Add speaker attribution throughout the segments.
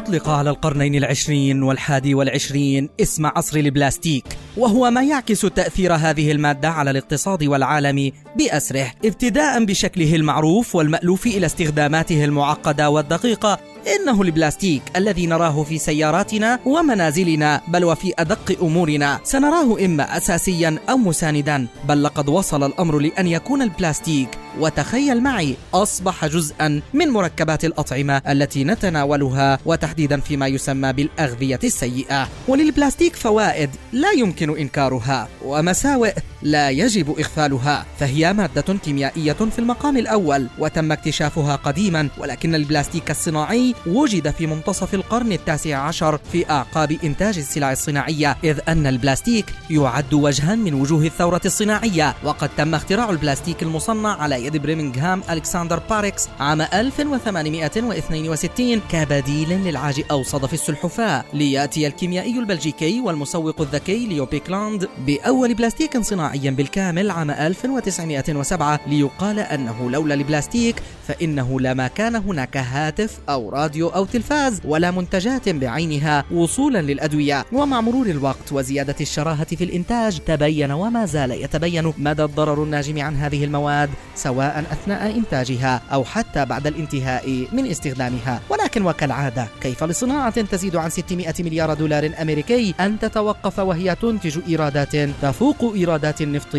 Speaker 1: أطلق على القرنين العشرين والحادي والعشرين. اسم عصر البلاستيك وهو ما يعكس تأثير هذه المادة على الاقتصاد والعالم بأسره ابتداء بشكله المعروف والمألوف إلى استخداماته المعقدة والدقيقة إنه البلاستيك الذي نراه في سياراتنا ومنازلنا بل وفي أدق أمورنا. سنراه إما أساسيا أو مساندا بل لقد وصل الأمر لأن يكون البلاستيك. وتخيل معي أصبح جزءا من مركبات الأطعمة التي نتناولها وتحديدا فيما يسمى بالأغذية السيئة. وللبلاستيك فوائد لا يمكن إنكارها ومساوئ لا يجب إغفالها. فهي مادة كيميائية في المقام الأول وتم اكتشافها قديما ولكن البلاستيك الصناعي وجد في منتصف القرن التاسع عشر في أعقاب إنتاج السلع الصناعية إذ أن البلاستيك يعد وجها من وجوه الثورة الصناعية. وقد تم اختراع البلاستيك المصنع على يد بريمنغهام ألكسندر باركس عام 1862 كبديل للعاج أو صدف السلحفاة. ليأتي الكيميائي البلجيكي والمسوق الذكي ليو بيكلاند بأول بلاستيك صناعي بالكامل عام 1907 ليقال أنه لولا البلاستيك فإنه لما كان هناك هاتف أو راديو أو تلفاز ولا منتجات بعينها وصولا للأدوية. ومع مرور الوقت وزيادة الشراهة في الإنتاج تبين وما زال يتبين مدى الضرر الناجم عن هذه المواد سواء أثناء إنتاجها أو حتى بعد الانتهاء من استخدامها. ولكن وكالعادة كيف لصناعة تزيد عن 600 مليار دولار أمريكي؟ أن تتوقف وهي تنتج إيرادات تفوق إيرادات النفط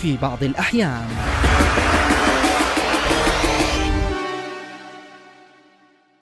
Speaker 1: في بعض الأحيان.